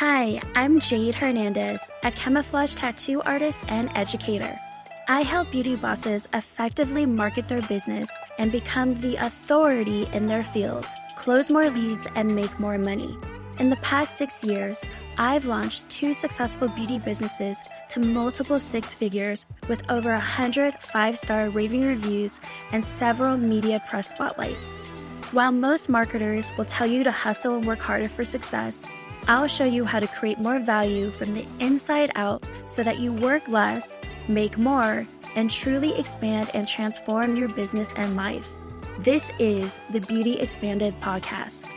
Hi, I'm Jayd Hernandez, a camouflage tattoo artist and educator. I help beauty bosses effectively market their business and become the authority in their field, close more leads, and make more money. In the past six years, I've launched two successful beauty businesses to multiple six figures with over 100 five star raving reviews and several media press spotlights. While most marketers will tell you to hustle and work harder for success, I'll show you how to create more value from the inside out so that you work less, make more, and truly expand and transform your business and life. This is the Beauty Expanded podcast.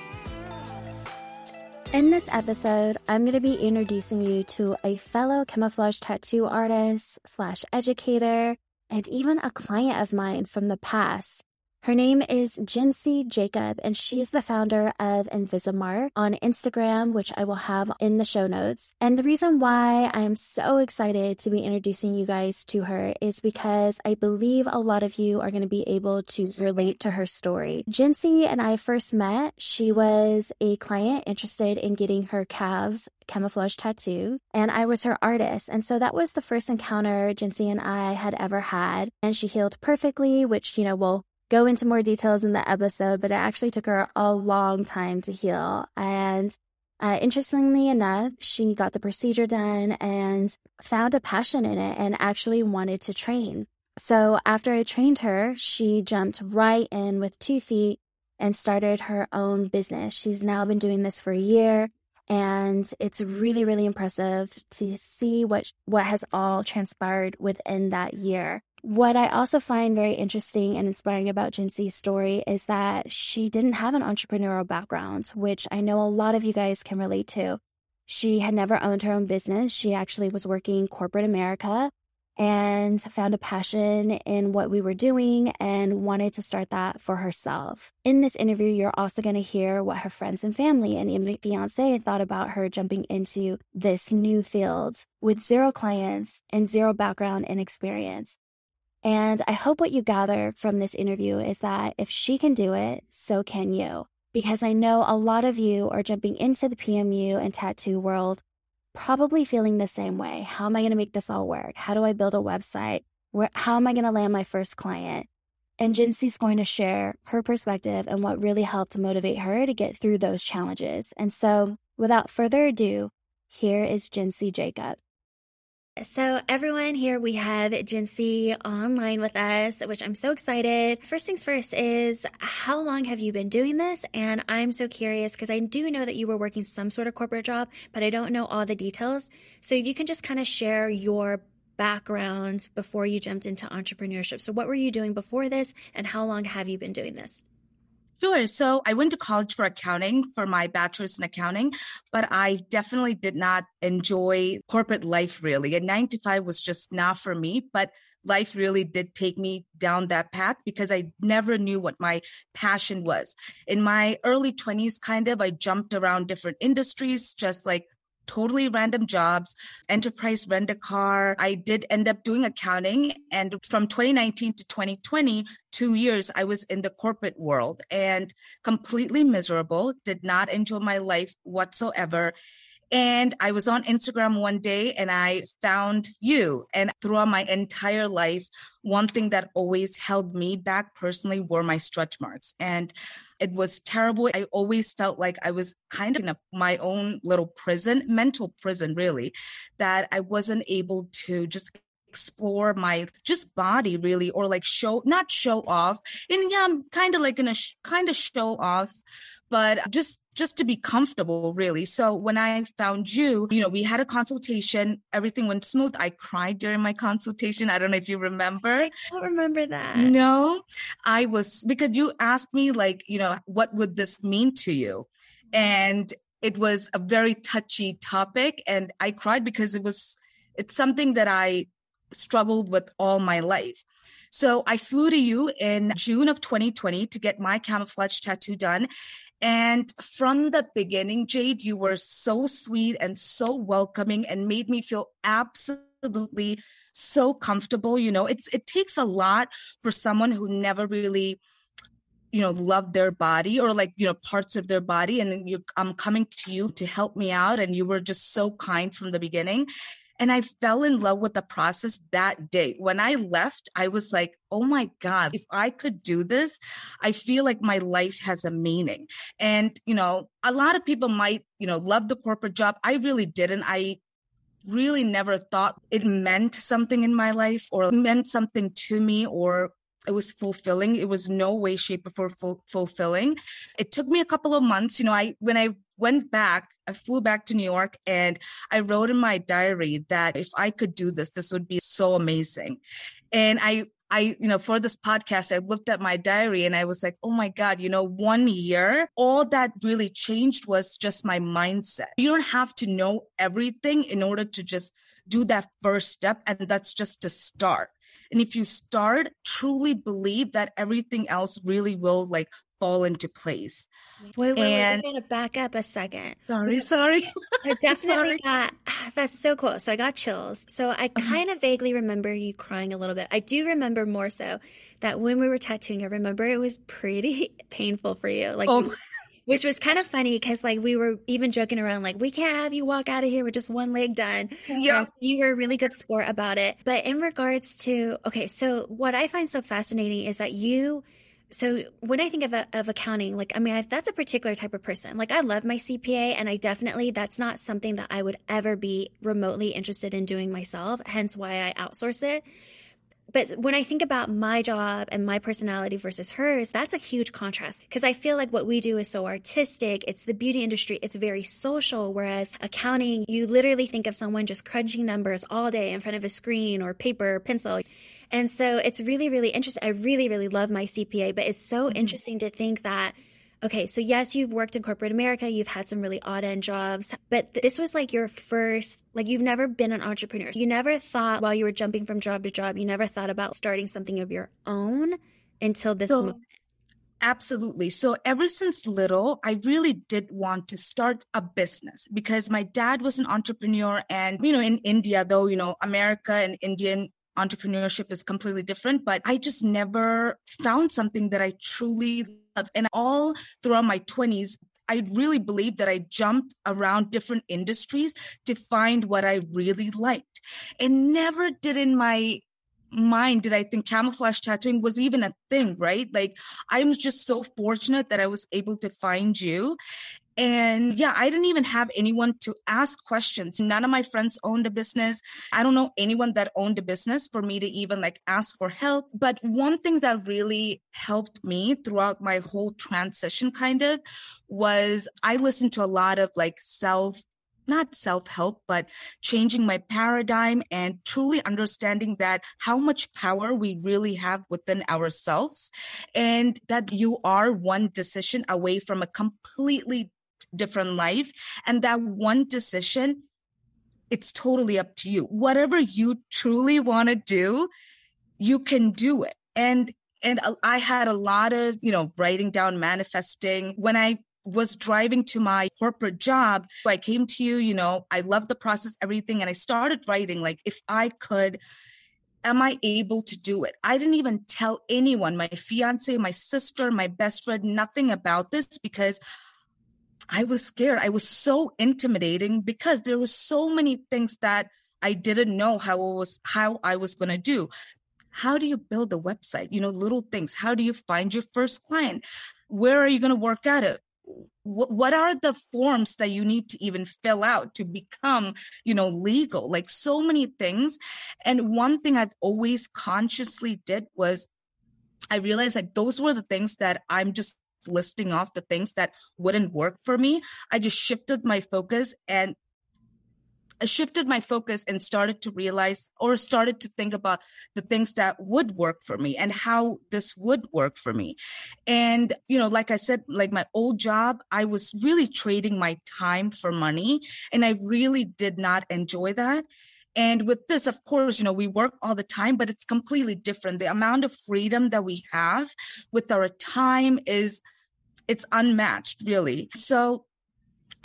In this episode, I'm going to be introducing you to a fellow camouflage tattoo artist slash educator and even a client of mine from the past her name is Gincy Jacob, and she is the founder of Invisimark on Instagram, which I will have in the show notes. And the reason why I am so excited to be introducing you guys to her is because I believe a lot of you are going to be able to relate to her story. Gincy and I first met. She was a client interested in getting her calves camouflage tattoo, and I was her artist. And so that was the first encounter Gincy and I had ever had. And she healed perfectly, which, you know, will go into more details in the episode, but it actually took her a long time to heal. And uh, interestingly enough, she got the procedure done and found a passion in it and actually wanted to train. So after I trained her, she jumped right in with two feet and started her own business. She's now been doing this for a year and it's really really impressive to see what what has all transpired within that year. What I also find very interesting and inspiring about Gincy's story is that she didn't have an entrepreneurial background, which I know a lot of you guys can relate to. She had never owned her own business. She actually was working corporate America and found a passion in what we were doing and wanted to start that for herself. In this interview, you're also going to hear what her friends and family and even fiance thought about her jumping into this new field with zero clients and zero background and experience. And I hope what you gather from this interview is that if she can do it, so can you. Because I know a lot of you are jumping into the PMU and tattoo world, probably feeling the same way. How am I going to make this all work? How do I build a website? Where, how am I going to land my first client? And Gincy's going to share her perspective and what really helped motivate her to get through those challenges. And so, without further ado, here is Gincy Jacob. So, everyone, here we have Gincy online with us, which I'm so excited. First things first is how long have you been doing this? And I'm so curious because I do know that you were working some sort of corporate job, but I don't know all the details. So, if you can just kind of share your background before you jumped into entrepreneurship. So, what were you doing before this, and how long have you been doing this? Sure. So I went to college for accounting for my bachelor's in accounting, but I definitely did not enjoy corporate life really. And nine to five was just not for me, but life really did take me down that path because I never knew what my passion was. In my early 20s, kind of, I jumped around different industries, just like totally random jobs, enterprise rent a car. I did end up doing accounting. And from 2019 to 2020, two years, I was in the corporate world and completely miserable, did not enjoy my life whatsoever. And I was on Instagram one day and I found you. And throughout my entire life, one thing that always held me back personally were my stretch marks. And it was terrible. I always felt like I was kind of in a, my own little prison, mental prison, really, that I wasn't able to just explore my just body really or like show not show off and yeah i'm kind of like gonna sh- kind of show off but just just to be comfortable really. So when i found you you know we had a consultation. Everything went smooth. I cried during my consultation. I don't know if you remember. I don't remember that. No i was because you asked me like you know what would this mean to you? And it was a very touchy topic and i cried because it was it's something that i struggled with all my life. So I flew to you in June of 2020 to get my camouflage tattoo done. And from the beginning, Jayd, you were so sweet and so welcoming and made me feel absolutely so comfortable. You know, it's it takes a lot for someone who never really you know love their body or like you know parts of their body and you i'm coming to you to help me out and you were just so kind from the beginning and I fell in love with the process that day. When I left, I was like, oh my God, if I could do this, I feel like my life has a meaning. And, you know, a lot of people might, you know, love the corporate job. I really didn't. I really never thought it meant something in my life or meant something to me or it was fulfilling. It was no way, shape, or form fulfilling. It took me a couple of months. You know, I when I went back, I flew back to New York and I wrote in my diary that if I could do this, this would be so amazing. And I I, you know, for this podcast, I looked at my diary and I was like, oh my God, you know, one year, all that really changed was just my mindset. You don't have to know everything in order to just do that first step. And that's just to start. And if you start, truly believe that everything else really will like fall into place. Wait, wait, and, wait, we're gonna back up a second. Sorry, sorry. I definitely sorry. got that's so cool. So I got chills. So I uh-huh. kind of vaguely remember you crying a little bit. I do remember more so that when we were tattooing, I remember it was pretty painful for you. Like oh which was kind of funny because like we were even joking around like we can't have you walk out of here with just one leg done yeah you were a really good sport about it but in regards to okay so what i find so fascinating is that you so when I think of, of accounting, like, I mean, I, that's a particular type of person. Like, I love my CPA and I definitely, that's not something that I would ever be remotely interested in doing myself. Hence why I outsource it but when I think about my job and my personality versus hers, that's a huge contrast because I feel like what we do is so artistic. It's the beauty industry. It's very social. Whereas accounting, you literally think of someone just crunching numbers all day in front of a screen or paper, or pencil. And so it's really, really interesting. I really, really love my CPA, but it's so mm-hmm. interesting to think that Okay, so yes, you've worked in corporate America, you've had some really odd end jobs, but this was like your first, like you've never been an entrepreneur. You never thought while you were jumping from job to job, you never thought about starting something of your own until this so, moment. Absolutely. So ever since little, I really did want to start a business because my dad was an entrepreneur and, you know, in India, though, you know, America and Indian entrepreneurship is completely different, but I just never found something that I truly love. And all throughout my 20s, I really believe that I jumped around different industries to find what I really liked. And never did in my mind did I think camouflage tattooing was even a thing, right? Like I was just so fortunate that I was able to find you. And yeah, I didn't even have anyone to ask questions. None of my friends owned a business. I don't know anyone that owned a business for me to even like ask for help. But one thing that really helped me throughout my whole transition kind of was I listened to a lot of like self not self help, but changing my paradigm and truly understanding that how much power we really have within ourselves and that you are one decision away from a completely different life. And that one decision, it's totally up to you. Whatever you truly want to do, you can do it. And and I had a lot of, you know, writing down, manifesting. When I was driving to my corporate job, So I came to you, you know, I love the process, everything. And I started writing, like, if I could, am I able to do it? I didn't even tell anyone, my fiance, my sister, my best friend, nothing about this because I was scared. I was so intimidating because there were so many things that I didn't know how it was how I was going to do. How do you build a website? You know, little things. How do you find your first client? Where are you going to work at it? what are the forms that you need to even fill out to become you know legal like so many things and one thing i've always consciously did was i realized like those were the things that i'm just listing off the things that wouldn't work for me. I just shifted my focus and I shifted my focus and started to realize or started to think about the things that would work for me and how this would work for me. And, you know, like I said, like my old job, I was really trading my time for money and I really did not enjoy that. And with this, of course, you know, we work all the time, but it's completely different. The amount of freedom that we have with our time is it's unmatched, really. So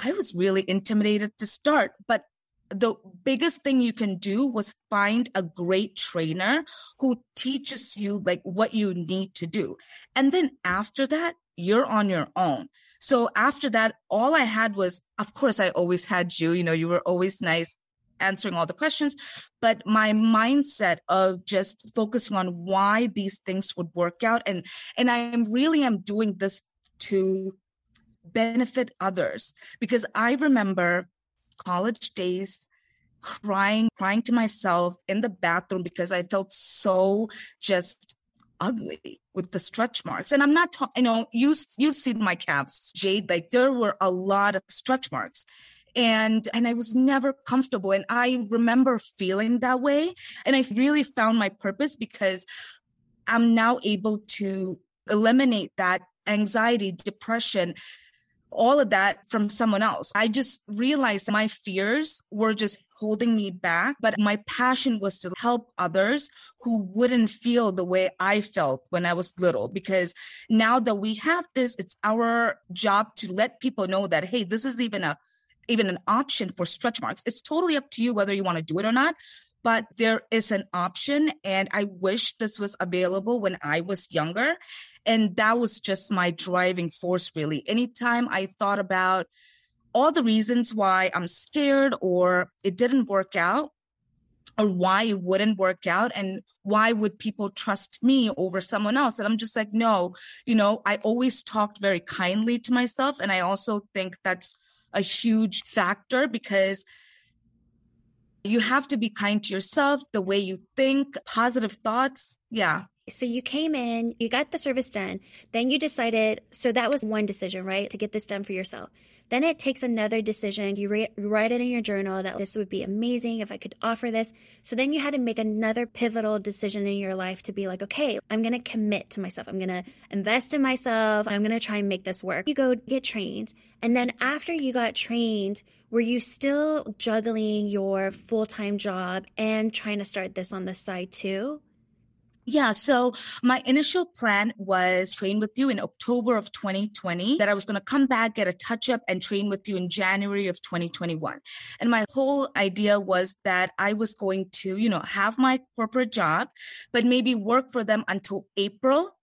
I was really intimidated to start, but the biggest thing you can do was find a great trainer who teaches you like what you need to do. And then after that, you're on your own. So after that, all I had was, of course, I always had you, you know, you were always nice answering all the questions, but my mindset of just focusing on why these things would work out. And, and I am really am doing this to benefit others because I remember college days crying crying to myself in the bathroom because i felt so just ugly with the stretch marks and i'm not talking you know you you've seen my calves Jayd like there were a lot of stretch marks and and i was never comfortable and i remember feeling that way and i really found my purpose because i'm now able to eliminate that anxiety depression all of that from someone else. I just realized my fears were just holding me back, but my passion was to help others who wouldn't feel the way I felt when I was little. Because now that we have this, it's our job to let people know that, hey, this is even a even an option for stretch marks. It's totally up to you whether you want to do it or not but there is an option. And I wish this was available when I was younger. And that was just my driving force, really. Anytime I thought about all the reasons why I'm scared or it didn't work out, or why it wouldn't work out and why would people trust me over someone else and i'm just like no you know i always talked very kindly to myself and i also think that's a huge factor because you have to be kind to yourself, the way you think, positive thoughts. Yeah. So you came in, you got the service done, then you decided, so that was one decision, right? To get this done for yourself. Then it takes another decision. You, re- write it in your journal that this would be amazing if I could offer this. So then you had to make another pivotal decision in your life to be like, okay, I'm going to commit to myself. I'm going to invest in myself. I'm going to try and make this work. You go get trained. And then after you got trained, were you still juggling your full time job and trying to start this on the side too? Yeah, so my initial plan was train with you in October of 2020, that I was going to come back, get a touch up, and train with you in January of 2021. And my whole idea was that I was going to, you know, have my corporate job, but maybe work for them until April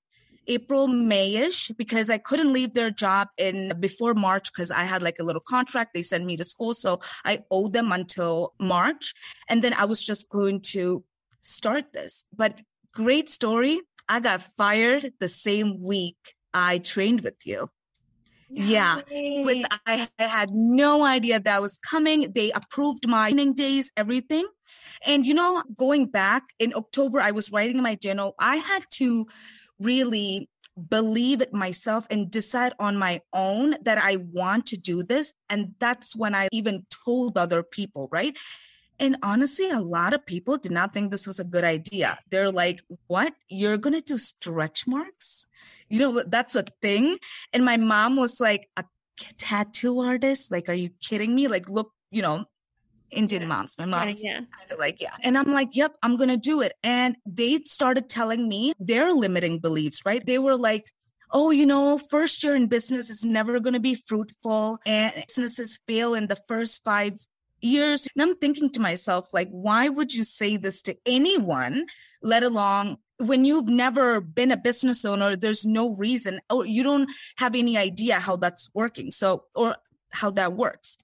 April, Mayish, because I couldn't leave their job in before March because I had like a little contract. They sent me to school. So I owed them until March. And then I was just going to start this. But great story. I got fired the same week I trained with you. Yeah, with I, I had no idea that was coming. They approved my training days, everything. And you know, going back in October, I was writing in my journal. I had to really believe it myself and decide on my own that I want to do this. And that's when I even told other people, right? And honestly, a lot of people did not think this was a good idea. They're like, what? You're going to do stretch marks? You know, that's a thing. And my mom was like, a tattoo artist? Like, are you kidding me? Like, look, you know, Indian moms. My mom's yeah, yeah. like, yeah. And I'm like, yep, I'm going to do it. And they started telling me their limiting beliefs, right? They were like, oh, you know, first year in business is never going to be fruitful and businesses fail in the first five years. And I'm thinking to myself, like, why would you say this to anyone, let alone when you've never been a business owner, there's no reason, or you don't have any idea how that's working. So, or how that works.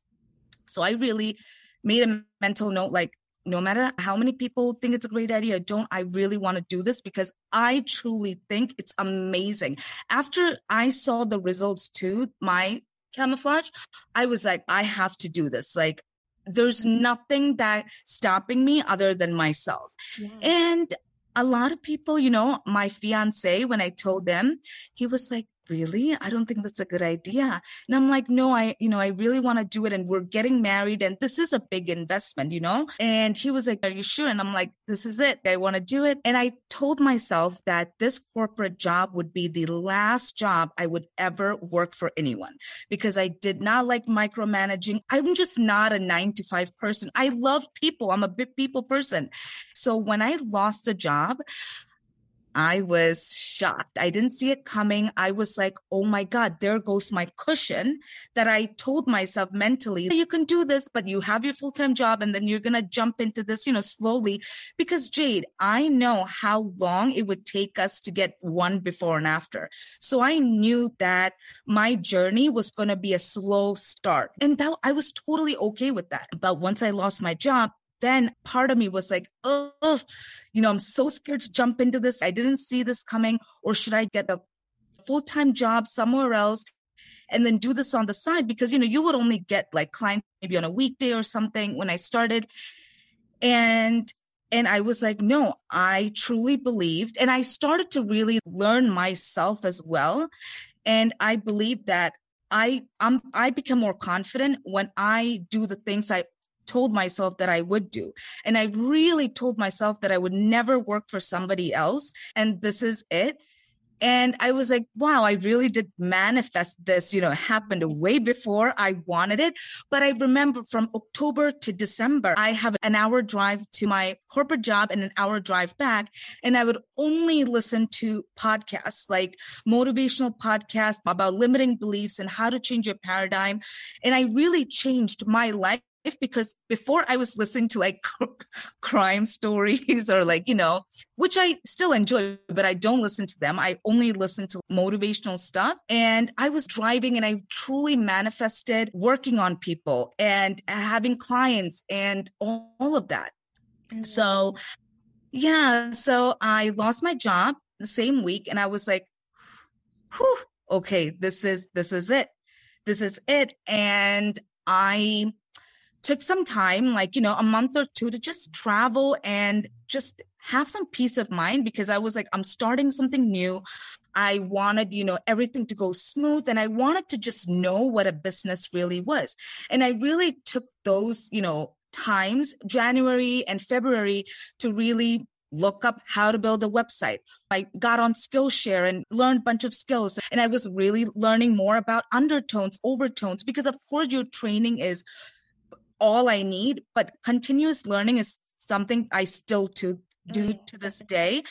So I really made a mental note like, no matter how many people think it's a great idea, don't I really want to do this because I truly think it's amazing. After I saw the results to my camouflage, I was like, I have to do this. Like, there's nothing that stopping me other than myself. Yeah. And a lot of people, you know, my fiance, when I told them, he was like, really? I don't think that's a good idea. And i'm like no i you know i really want to do it and we're getting married and this is a big investment you know? And he was like are you sure? And i'm like this is it. I want to do it. And i told myself that this corporate job would be the last job i would ever work for anyone because i did not like micromanaging. I'm just not a 9 to 5 person. I love people. I'm a big people person. So when i lost a job I was shocked. I didn't see it coming. I was like, oh my God, there goes my cushion that I told myself mentally, you can do this, but you have your full time job and then you're going to jump into this, you know, slowly. Because Jayd, I know how long it would take us to get one before and after. So I knew that my journey was going to be a slow start. And that I was totally okay with that. But once I lost my job, then part of me was like, oh, you know, I'm so scared to jump into this. I didn't see this coming. Or should I get a full time job somewhere else and then do this on the side? Because, you know, you would only get like clients maybe on a weekday or something when I started. And and I was like, no, I truly believed. And I started to really learn myself as well. And I believe that I I'm I become more confident when I do the things I told myself that I would do. And I really told myself that I would never work for somebody else. And this is it. And I was like, wow, I really did manifest this, you know, happened way before I wanted it. But I remember from October to December, I have an hour drive to my corporate job and an hour drive back. And I would only listen to podcasts like motivational podcasts about limiting beliefs and how to change your paradigm. And I really changed my life because before I was listening to like crime stories or like, you know, which I still enjoy, but I don't listen to them. I only listen to motivational stuff. And I was driving and I truly manifested working on people and having clients and all, all of that. Mm-hmm. So, yeah, so I lost my job the same week and I was like, whew, okay, this is, this is it. This is it. And I took some time, like, you know, a month or two to just travel and just have some peace of mind because I was like, I'm starting something new. I wanted, you know, everything to go smooth and I wanted to just know what a business really was. And I really took those, you know, times, January and February to really look up how to build a website. I got on Skillshare and learned a bunch of skills. And I was really learning more about undertones, overtones, because of course your training is all I need, but continuous learning is something I still to do mm. to this day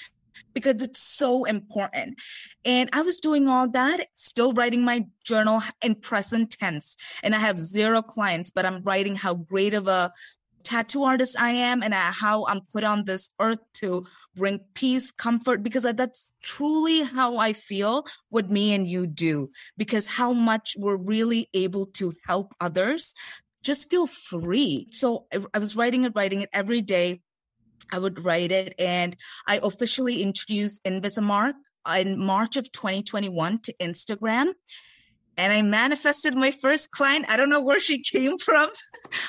because it's so important. And I was doing all that, still writing my journal in present tense. And I have zero clients, but I'm writing how great of a tattoo artist I am and how I'm put on this earth to bring peace, comfort, because that's truly how I feel what me and you do, because how much we're really able to help others just feel free. So I was writing it, writing it every day. I would write it and I officially introduced Invisimark in March of 2021 to Instagram. And I manifested my first client. I don't know where she came from.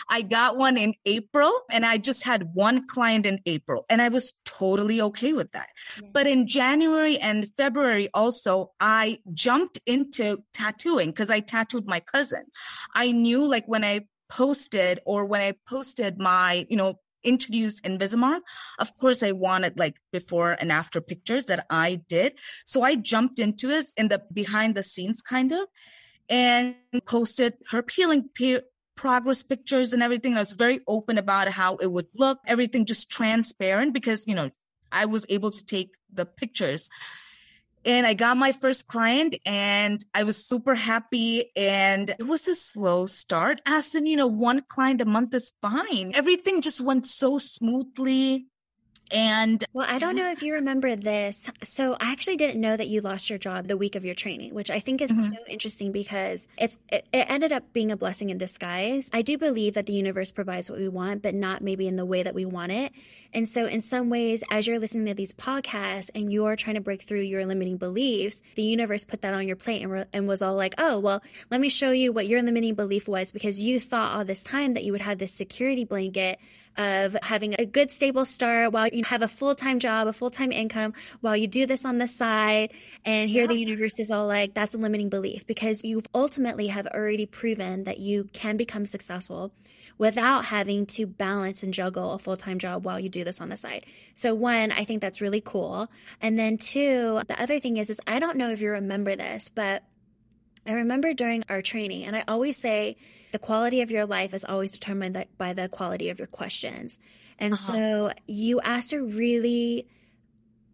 I got one in April and I just had one client in April and I was totally okay with that. Yeah. But in January and February also, I jumped into tattooing because I tattooed my cousin. I knew like when I posted or when I posted my, you know, introduced Invisimark, of course I wanted like before and after pictures that I did. So I jumped into it in the behind the scenes kind of and posted her peeling pe- progress pictures and everything. I was very open about how it would look, everything just transparent because, you know, I was able to take the pictures and I got my first client and I was super happy. And it was a slow start. As in, you know, one client a month is fine. Everything just went so smoothly. And well, I don't know if you remember this. So I actually didn't know that you lost your job the week of your training, which I think is mm-hmm. so interesting because it's it, it, ended up being a blessing in disguise. I do believe that the universe provides what we want, but not maybe in the way that we want it. And so in some ways, as you're listening to these podcasts and you're trying to break through your limiting beliefs, the universe put that on your plate and, re- and was all like, "Oh, well, let me show you what your limiting belief was because you thought all this time that you would have this security blanket of having a good stable start while you have a full-time job, a full-time income while you do this on the side. And here yeah. the universe is all like, that's a limiting belief because you ultimately have already proven that you can become successful without having to balance and juggle a full-time job while you do this on the side. So one, I think that's really cool. And then two, the other thing is, is I don't know if you remember this, but I remember during our training, and I always say the quality of your life is always determined by the quality of your questions. And uh-huh. so you asked a really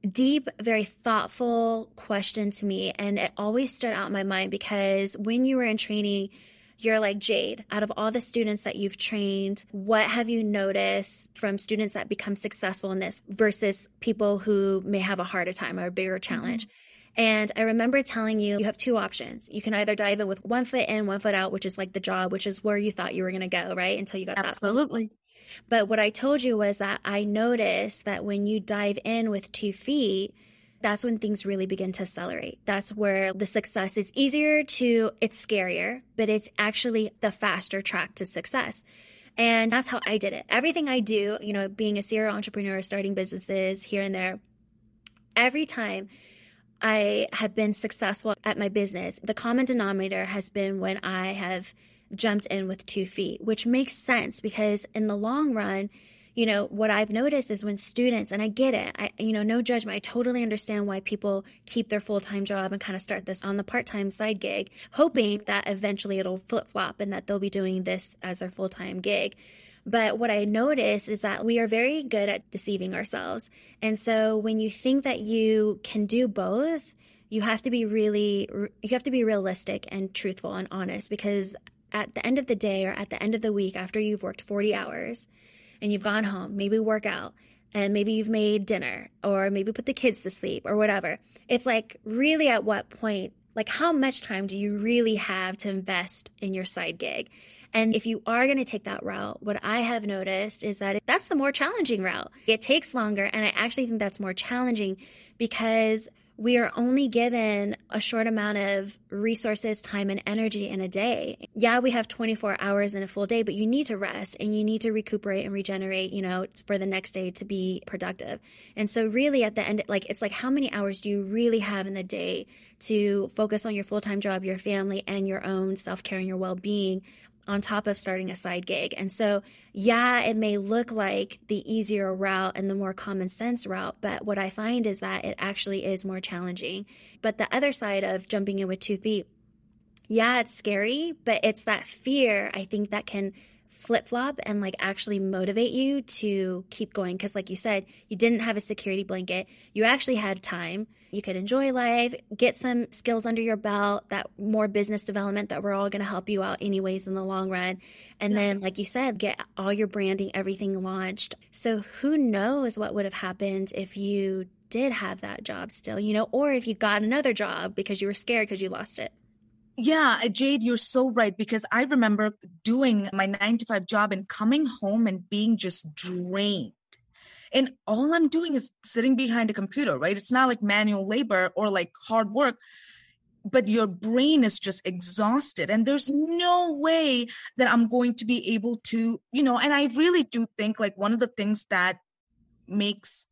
deep, very thoughtful question to me. And it always stood out in my mind because when you were in training, you're like, Jayd, out of all the students that you've trained, what have you noticed from students that become successful in this versus people who may have a harder time or a bigger challenge? Mm-hmm. And I remember telling you, you have two options. You can either dive in with one foot in, one foot out, which is like the job, which is where you thought you were going to go, right? Until you got Absolutely. But what I told you was that I noticed that when you dive in with two feet, that's when things really begin to accelerate. That's where the success is easier to, it's scarier, but it's actually the faster track to success. And that's how I did it. Everything I do, you know, being a serial entrepreneur, starting businesses here and there, every time I have been successful at my business, the common denominator has been when I have jumped in with two feet, which makes sense because in the long run, you know, what I've noticed is when students, and I get it, I, you know, no judgment. I totally understand why people keep their full time job and kind of start this on the part time side gig, hoping that eventually it'll flip flop and that they'll be doing this as their full time gig. But what I notice is that we are very good at deceiving ourselves. And so when you think that you can do both, you have to be really, you have to be realistic and truthful and honest because at the end of the day or at the end of the week, after you've worked 40 hours and you've gone home, maybe work out, and maybe you've made dinner or maybe put the kids to sleep or whatever. It's like, really, at what point, like, how much time do you really have to invest in your side gig? And if you are going to take that route, what I have noticed is that that's the more challenging route. It takes longer. And I actually think that's more challenging because we are only given a short amount of resources, time, and energy in a day. Yeah, we have 24 hours in a full day, but you need to rest and you need to recuperate and regenerate, you know, for the next day to be productive. And so, really, at the end, like, it's like, how many hours do you really have in the day to focus on your full time job, your family, and your own self care and your well being on top of starting a side gig. And so, yeah, it may look like the easier route and the more common sense route, but what I find is that it actually is more challenging. But the other side of jumping in with two feet, yeah, it's scary, but it's that fear I think that can flip flop and like actually motivate you to keep going. Cause, like you said, you didn't have a security blanket, you actually had time. You could enjoy life, get some skills under your belt, that more business development that we're all going to help you out, anyways, in the long run. And yeah. then, like you said, get all your branding, everything launched. So, who knows what would have happened if you did have that job still, you know, or if you got another job because you were scared because you lost it. Yeah, uh, Jayd, you're so right because I remember doing my nine to five job and coming home and being just drained. And all I'm doing is sitting behind a computer, right? It's not like manual labor or like hard work, but your brain is just exhausted. And there's no way that I'm going to be able to, you know, and I really do think like one of the things that makes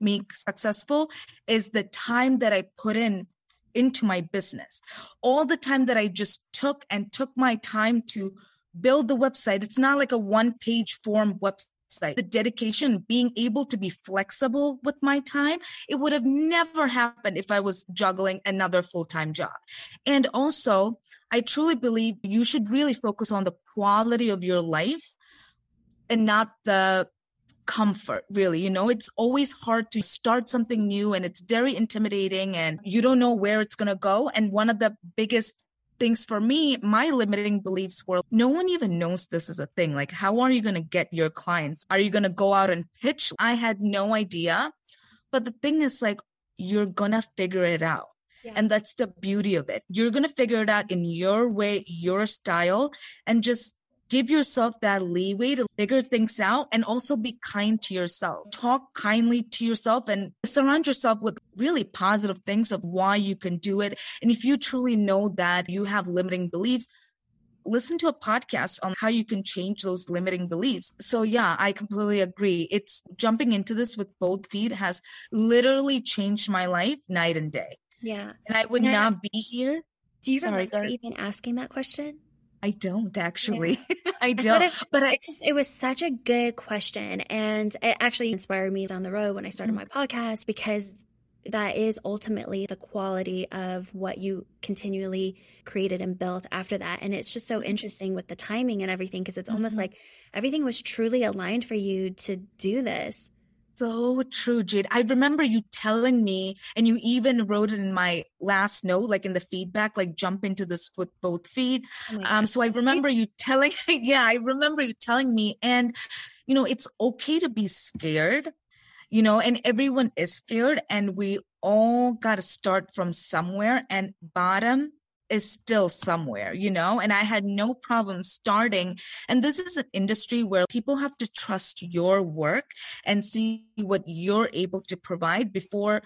me successful is the time that I put in into my business. All the time that I just took and took my time to build the website, it's not like a one page form website. The dedication, being able to be flexible with my time, it would have never happened if I was juggling another full time job. And also, I truly believe you should really focus on the quality of your life and not the comfort really. You know it's always hard to start something new and it's very intimidating and you don't know where it's going to go. And one of the biggest things for me my limiting beliefs were no one even knows this is a thing. Like how are you going to get your clients? Are you going to go out and pitch? I had no idea. But the thing is like you're going to figure it out. Yeah. And that's the beauty of it. You're going to figure it out in your way, your style, and just give yourself that leeway to figure things out and also be kind to yourself. Talk kindly to yourself and surround yourself with really positive things of why you can do it. And if you truly know that you have limiting beliefs, listen to a podcast on how you can change those limiting beliefs. So yeah, I completely agree. It's jumping into this with both feet has literally changed my life night and day. Yeah. And I would not be here. Do you Sorry, remember even asking that question? I don't actually. Yeah. I don't. I it, but I it just it was such a good question and it actually inspired me down the road when I started mm-hmm. my podcast because that is ultimately the quality of what you continually created and built after that. And it's just so interesting with the timing and everything because it's mm-hmm. almost like everything was truly aligned for you to do this. So true, Jayd. I remember you telling me, and you even wrote it in my last note, like in the feedback, like jump into this with both feet. Oh um, so I remember you telling, yeah, I remember you telling me, and you know, it's okay to be scared, you know, and everyone is scared, and we all got to start from somewhere, and bottom is still somewhere, you know, and I had no problem starting. And this is an industry where people have to trust your work and see what you're able to provide before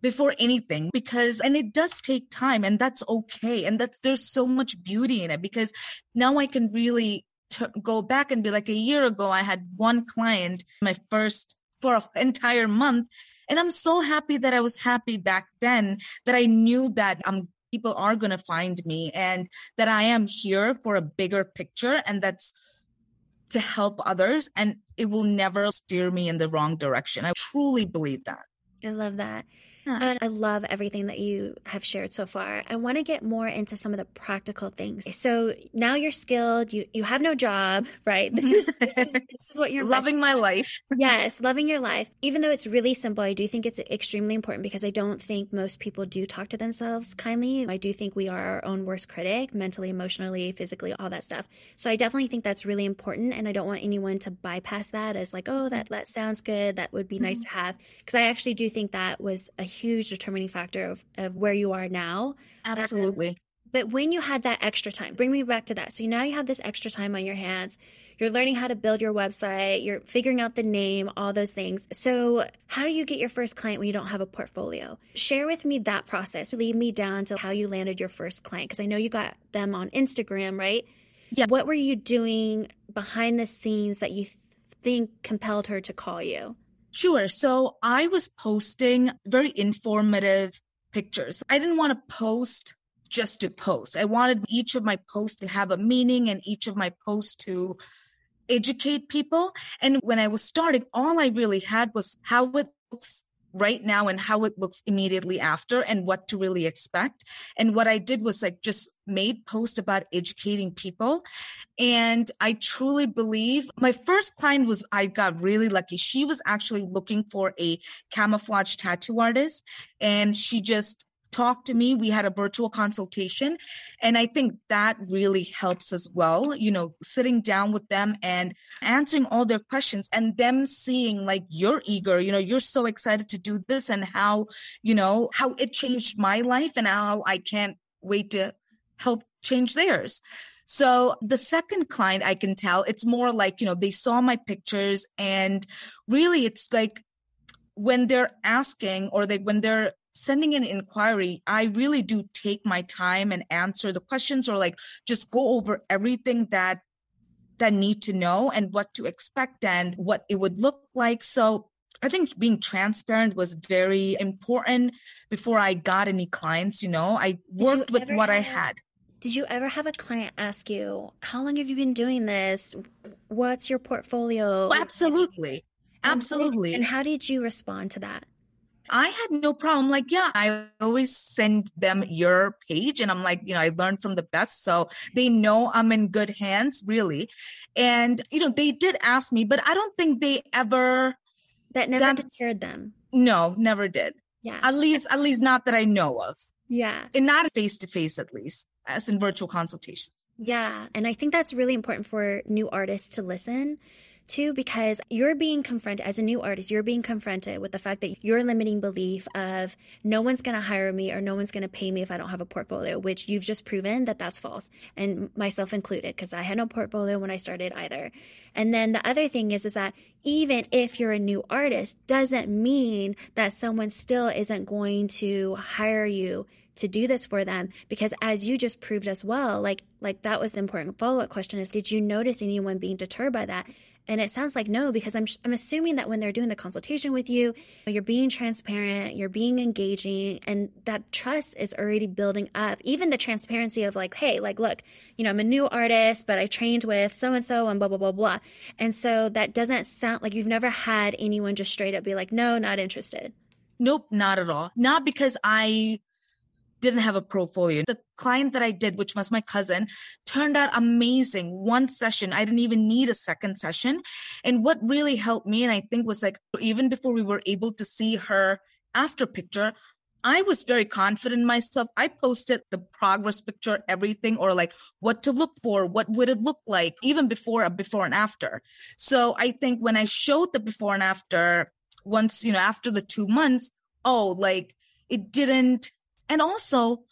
before anything because and it does take time and that's okay. And that's there's so much beauty in it because now I can really t- go back and be like a year ago I had one client my first for an entire month. And I'm so happy that I was happy back then that I knew that I'm people are going to find me and that I am here for a bigger picture and that's to help others and it will never steer me in the wrong direction. I truly believe that. I love that. And I love everything that you have shared so far. I want to get more into some of the practical things. So now you're skilled. You you have no job, right? This is, this is, this is what you're loving my life. yes, loving your life. Even though it's really simple, I do think it's extremely important because I don't think most people do talk to themselves kindly. I do think we are our own worst critic, mentally, emotionally, physically, all that stuff. So I definitely think that's really important, and I don't want anyone to bypass that as like, oh, that that sounds good. That would be mm-hmm. nice to have because I actually do think that was a huge determining factor of, of where you are now. Absolutely. Um, but when you had that extra time, bring me back to that. So now you have this extra time on your hands. You're learning how to build your website, you're figuring out the name, all those things. So, how do you get your first client when you don't have a portfolio? Share with me that process. Lead me down to how you landed your first client because I know you got them on Instagram, right? Yeah. What were you doing behind the scenes that you think compelled her to call you? Sure. So I was posting very informative pictures. I didn't want to post just to post. I wanted each of my posts to have a meaning and each of my posts to educate people. And when I was starting, all I really had was how it looks right now and how it looks immediately after and what to really expect. And what I did was like just made post about educating people. And I truly believe my first client was, I got really lucky. She was actually looking for a camouflage tattoo artist and she just talk to me. We had a virtual consultation. And I think that really helps as well, you know, sitting down with them and answering all their questions and them seeing like you're eager, you know, you're so excited to do this and how, you know, how it changed my life and how I can't wait to help change theirs. So the second client, I can tell it's more like, you know, they saw my pictures and really it's like when they're asking or they, when they're sending an inquiry, I really do take my time and answer the questions or like just go over everything that that need to know and what to expect and what it would look like. So I think being transparent was very important before I got any clients, you know. I worked with what have, I had. Did you ever have a client ask you, "How long have you been doing this? What's your portfolio?" absolutely. Absolutely. And how did you respond to that? I had no problem. Like, yeah, I always send them your page and I'm like, you know, I learned from the best. So they know I'm in good hands, really. And, you know, they did ask me, but I don't think they ever. That never that, deterred them. No, never did. Yeah. At least, at least not that I know of. Yeah. And not face to face, at least, as in virtual consultations. Yeah. And I think that's really important for new artists to listen too, because you're being confronted as a new artist, you're being confronted with the fact that your limiting belief of no one's going to hire me or no one's going to pay me if I don't have a portfolio, which you've just proven that that's false. And myself included, because I had no portfolio when I started either. And then the other thing is, is that even if you're a new artist, doesn't mean that someone still isn't going to hire you to do this for them because as you just proved as well like like that was the important follow-up question is did you notice anyone being deterred by that and it sounds like no, because I'm, I'm assuming that when they're doing the consultation with you, you're being transparent, you're being engaging, and that trust is already building up. Even the transparency of like, hey, like, look, you know, I'm a new artist, but I trained with so and so and blah, blah, blah, blah. And so that doesn't sound like you've never had anyone just straight up be like, no, not interested. Nope, not at all. Not because I didn't have a portfolio. The client that I did, which was my cousin, turned out amazing. One session, I didn't even need a second session. And what really helped me, and I think was like, even before we were able to see her after picture, I was very confident in myself. I posted the progress picture, everything, or like what to look for, what would it look like, even before a before and after. So I think when I showed the before and after, once, you know, after the two months, oh, like it didn't. And also,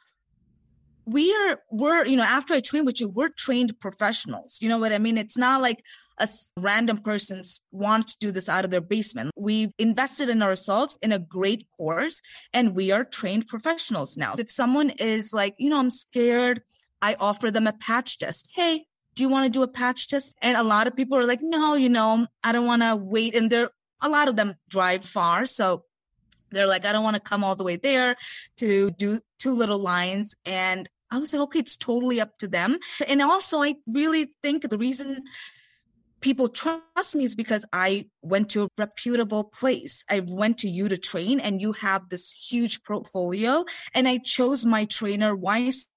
we are, we're, you know, after I trained with you, we're trained professionals. You know what I mean? It's not like, a random person wants to do this out of their basement. We've invested in ourselves in a great course and we are trained professionals now. If someone is like, you know, I'm scared, I offer them a patch test. Hey, do you want to do a patch test? And a lot of people are like, no, you know, I don't want to wait. And there, a lot of them drive far. So they're like, I don't want to come all the way there to do two little lines. And I was like, okay, it's totally up to them. And also, I really think the reason people trust me is because I went to a reputable place. I went to you to train and you have this huge portfolio and I chose my trainer wisely.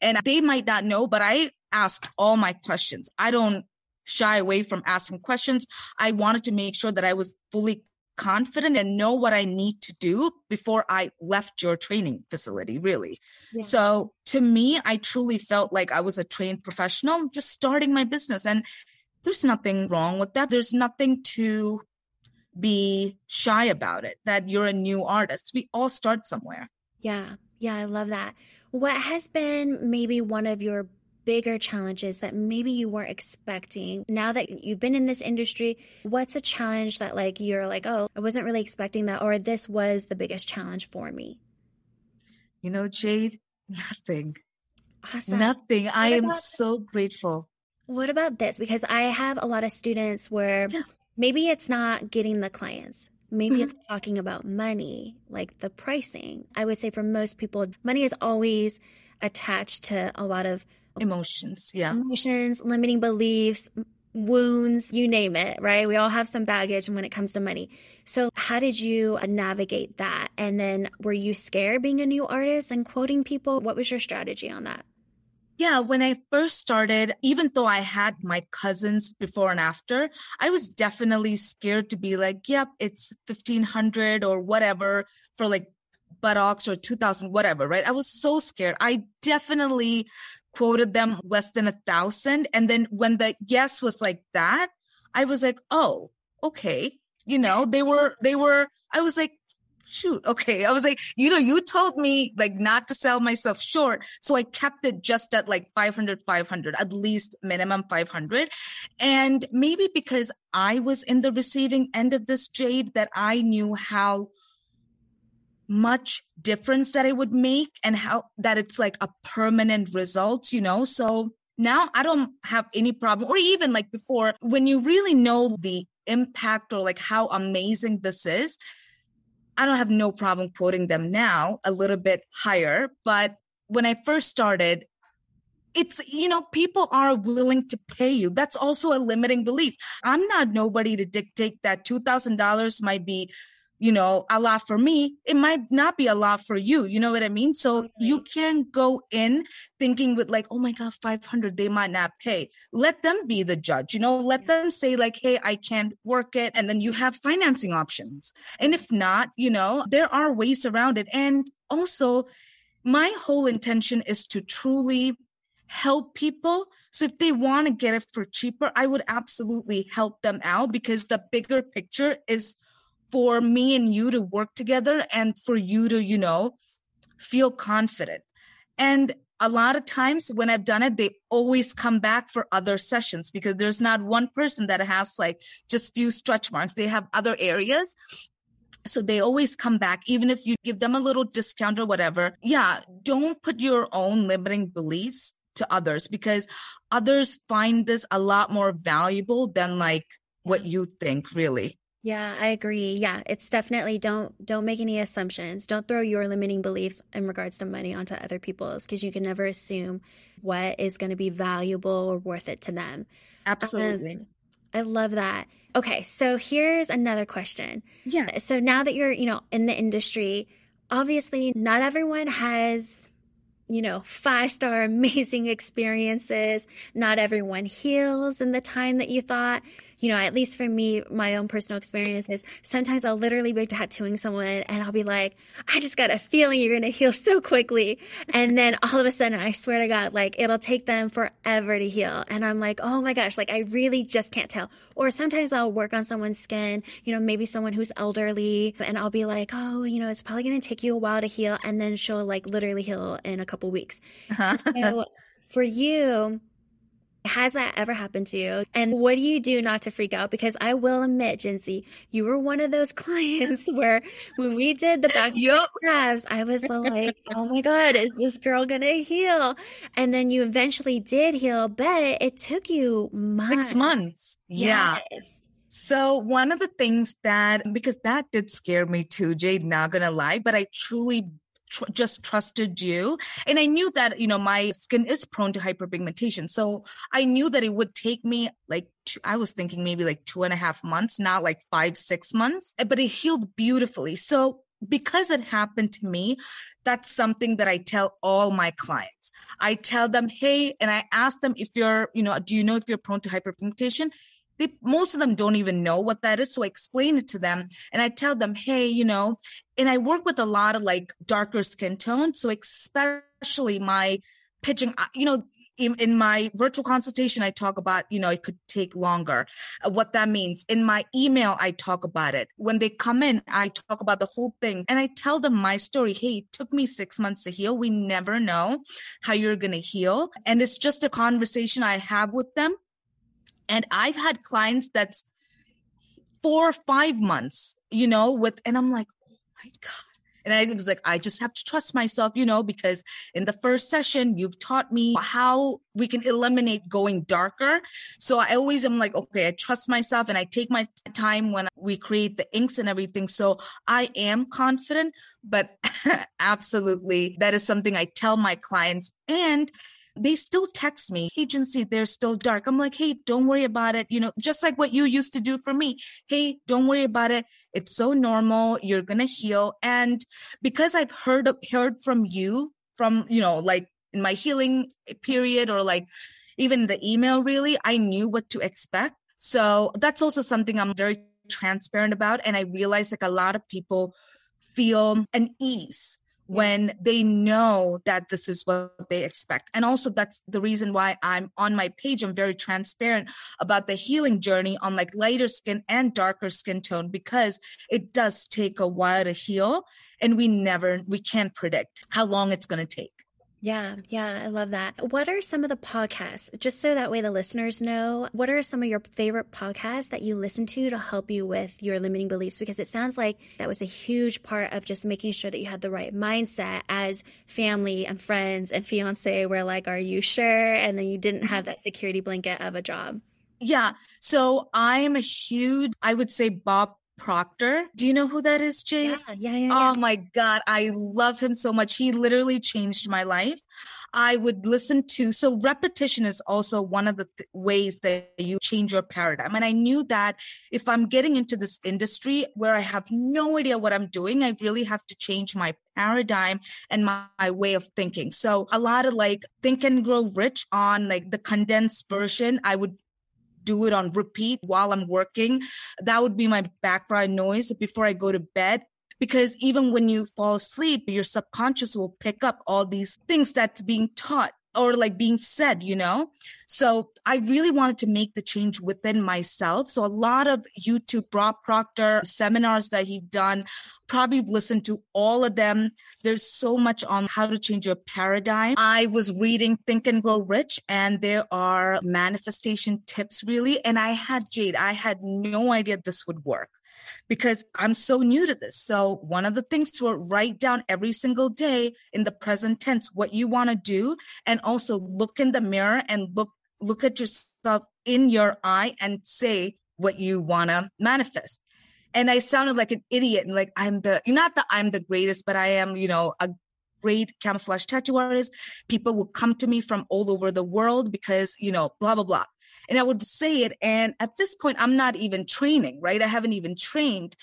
And they might not know, but I asked all my questions. I don't shy away from asking questions. I wanted to make sure that I was fully confident and know what I need to do before I left your training facility, really. Yeah. So to me, I truly felt like I was a trained professional just starting my business. And there's nothing wrong with that. There's nothing to be shy about it that you're a new artist. We all start somewhere. Yeah. Yeah. I love that. What has been maybe one of your bigger challenges that maybe you weren't expecting now that you've been in this industry what's a challenge that like you're like oh i wasn't really expecting that or this was the biggest challenge for me you know Jayd nothing awesome. nothing what i am so grateful what about this? Because I have a lot of students where yeah. maybe it's not getting the clients. Maybe mm-hmm. it's talking about money, like the pricing. I would say for most people, money is always attached to a lot of emotions. Yeah. Emotions, limiting beliefs, wounds, you name it, right? We all have some baggage when it comes to money. So, how did you uh, navigate that? And then, were you scared being a new artist and quoting people? What was your strategy on that? Yeah, when I first started, even though I had my cousins before and after, I was definitely scared to be like, yep, it's 1500 or whatever for like buttocks or 2000, whatever, right? I was so scared. I definitely quoted them less than a thousand. And then when the yes was like that, I was like, oh, okay. You know, they were, they were, I was like, shoot, okay. I was like, you know, you told me like not to sell myself short. So I kept it just at like 500, 500, at least minimum 500. And maybe because I was in the receiving end of this Jayd that I knew how much difference that it would make and how that it's like a permanent result, you know? So now I don't have any problem or even like before when you really know the impact or like how amazing this is I don't have no problem quoting them now a little bit higher. But when I first started, it's, you know, people are willing to pay you. That's also a limiting belief. I'm not nobody to dictate that $2,000 might be you know, a lot for me, it might not be a lot for you. You know what I mean? So okay. you can go in thinking with like, oh my God, 500, they might not pay. Let them be the judge, you know, let them say like, hey, I can't work it. And then you have financing options. And if not, you know, there are ways around it. And also, my whole intention is to truly help people. So if they want to get it for cheaper, I would absolutely help them out because the bigger picture is for me and you to work together and for you to, you know, feel confident. And a lot of times when I've done it, they always come back for other sessions because there's not one person that has like just few stretch marks. They have other areas. So they always come back, even if you give them a little discount or whatever. Yeah, don't put your own limiting beliefs to others because others find this a lot more valuable than like what you think, really. Yeah, I agree. Yeah, it's definitely don't don't make any assumptions. Don't throw your limiting beliefs in regards to money onto other people's because you can never assume what is going to be valuable or worth it to them. Absolutely. Um, I love that. Okay, so here's another question. Yeah. So now that you're, you know, in the industry, obviously not everyone has you know, five star amazing experiences. Not everyone heals in the time that you thought you know, at least for me, my own personal experiences, sometimes I'll literally be tattooing someone and I'll be like, I just got a feeling you're going to heal so quickly. And then all of a sudden, I swear to God, like it'll take them forever to heal. And I'm like, oh my gosh, like I really just can't tell. Or sometimes I'll work on someone's skin, you know, maybe someone who's elderly and I'll be like, oh, you know, it's probably going to take you a while to heal. And then she'll like literally heal in a couple weeks. Uh-huh. so for you, has that ever happened to you? And what do you do not to freak out? Because I will admit, Gincy, you were one of those clients where when we did the back yep. tabs, I was like, oh my God, is this girl going to heal? And then you eventually did heal, but it took you months. Six months. Yes. Yeah. So one of the things that, because that did scare me too, Jayd, not gonna lie, but I truly tr- just trusted you. And I knew that, you know, my skin is prone to hyperpigmentation. So I knew that it would take me like, two, I was thinking maybe like two and a half months, not like five, six months, eh, but it healed beautifully. So because it happened to me, that's something that I tell all my clients. I tell them, hey, and I ask them if you're, you know, do you know if you're prone to hyperpigmentation? They, most of them don't even know what that is. So I explain it to them and I tell them, hey, you know, and I work with a lot of like darker skin tone. So especially my pitching, uh, you know, in, in, my virtual consultation, I talk about, you know, it could take longer, uh, what that means. In my email, I talk about it. When they come in, I talk about the whole thing and I tell them my story. Hey, it took me six months to heal. We never know how you're going to heal. And it's just a conversation I have with them. And I've had clients that's four or five months, you know, with, and I'm like, oh my God. And I was like, I just have to trust myself, you know, because in the first session, you've taught me how we can eliminate going darker. So I always am like, okay, I trust myself and I take my time when we create the inks and everything. So I am confident, but absolutely that is something I tell my clients. And they still text me, agency, they're still dark. I'm like, hey, don't worry about it. You know, just like what you used to do for me. Hey, don't worry about it. It's so normal. You're going to heal. And because I've heard, heard from you from, you know, like in my healing period or like even the email, really, I knew what to expect. So that's also something I'm very transparent about. And I realize like a lot of people feel an ease when they know that this is what they expect. And also that's the reason why I'm on my page. I'm very transparent about the healing journey on like lighter skin and darker skin tone because it does take a while to heal and we never, we can't predict how long it's going to take. Yeah, yeah, I love that. What are some of the podcasts, just so that way the listeners know, what are some of your favorite podcasts that you listen to to help you with your limiting beliefs? Because it sounds like that was a huge part of just making sure that you had the right mindset as family and friends and fiance were like, are you sure? And then you didn't have that security blanket of a job. Yeah. So I'm a huge, I would say Bob Proctor. Do you know who that is, Jayd? Yeah, yeah, yeah, Oh my God. I love him so much. He literally changed my life. I would listen to, so repetition is also one of the th- ways that you change your paradigm. And I knew that if I'm getting into this industry where I have no idea what I'm doing, I really have to change my paradigm and my, my way of thinking. So a lot of like think and grow rich on like the condensed version. I would do it on repeat while I'm working. That would be my background noise before I go to bed. Because even when you fall asleep, your subconscious will pick up all these things that's being taught or like being said, you know? So I really wanted to make the change within myself. So a lot of YouTube Bob Proctor seminars that he's done, probably listened to all of them. There's so much on how to change your paradigm. I was reading Think and Grow Rich and there are manifestation tips really. And I had Jayd, I had no idea this would work because I'm so new to this. So one of the things to write down every single day in the present tense what you want to do and also look in the mirror and look look at yourself in your eye and say what you want to manifest. And I sounded like an idiot and like I'm the not that I'm the greatest, but I am, you know, a great camouflage tattoo artist. People will come to me from all over the world because, you know, blah, blah, blah and I would say it. And at this point, I'm not even training, right? I haven't even trained.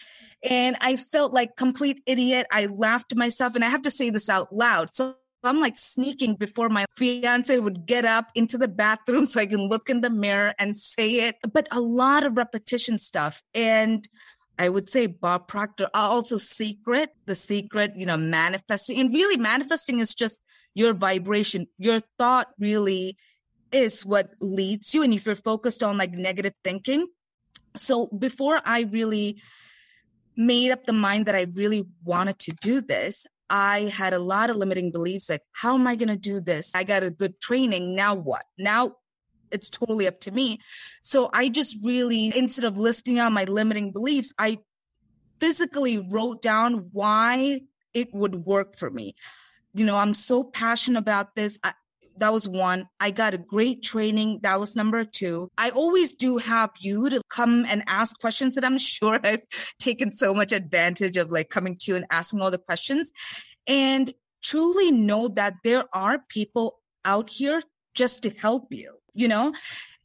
And I felt like complete idiot. I laughed to myself and I have to say this out loud. So I'm like sneaking before my fiance would get up into the bathroom so I can look in the mirror and say it. But a lot of repetition stuff. And I would say Bob Proctor, uh, also secret, the secret, you know, manifesting. And really, manifesting is just your vibration. Your thought really is what leads you. And if you're focused on like negative thinking. So before I really made up the mind that I really wanted to do this, I had a lot of limiting beliefs like, how am I going to do this? I got a good training. Now what? Now it's totally up to me. So I just really, instead of listing out my limiting beliefs, I physically wrote down why it would work for me. You know, I'm so passionate about this. I, that was one. I got a great training. That was number two. I always do have you to come and ask questions that I'm sure I've taken so much advantage of like coming to you and asking all the questions and truly know that there are people out here just to help you, you know?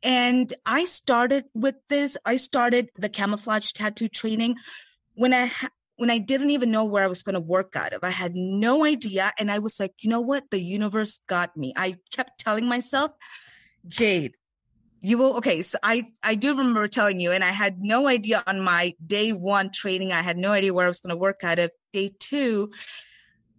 And I started with this. I started the camouflage tattoo training when I when I didn't even know where I was going to work out of. I had no idea. And I was like, you know what? The universe got me. I kept telling myself, Jayd, you will, okay. So I, I do remember telling you, and I had no idea on my day one training. I had no idea where I was going to work out of. Day two,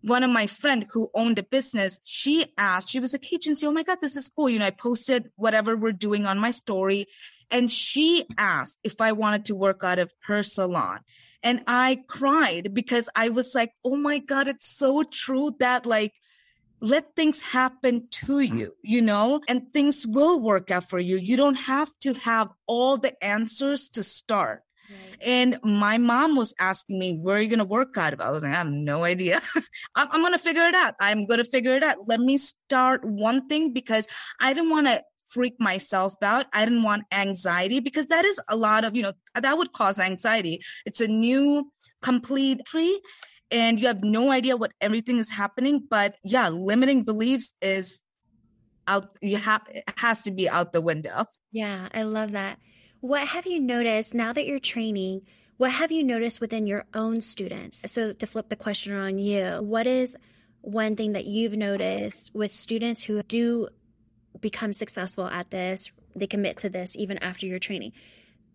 one of my friend who owned a business, she asked, she was like, Gincy, oh my God, this is cool. You know, I posted whatever we're doing on my story. And she asked if I wanted to work out of her salon. And I cried because I was like, oh my God, it's so true that like, let things happen to mm. you, you know, and things will work out for you. You don't have to have all the answers to start. Right. And my mom was asking me, where are you going to work out of? I was like, I have no idea. I'm, I'm going to figure it out. I'm going to figure it out. Let me start one thing because I didn't want to freak myself out. I didn't want anxiety because that is a lot of, you know, that would cause anxiety. It's a new complete tree and you have no idea what everything is happening. But yeah, limiting beliefs is out. You have, it has to be out the window. Yeah. I love that. What have you noticed now that you're training? What have you noticed within your own students? So to flip the question on you, what is one thing that you've noticed with students who do become successful at this, they commit to this even after your training.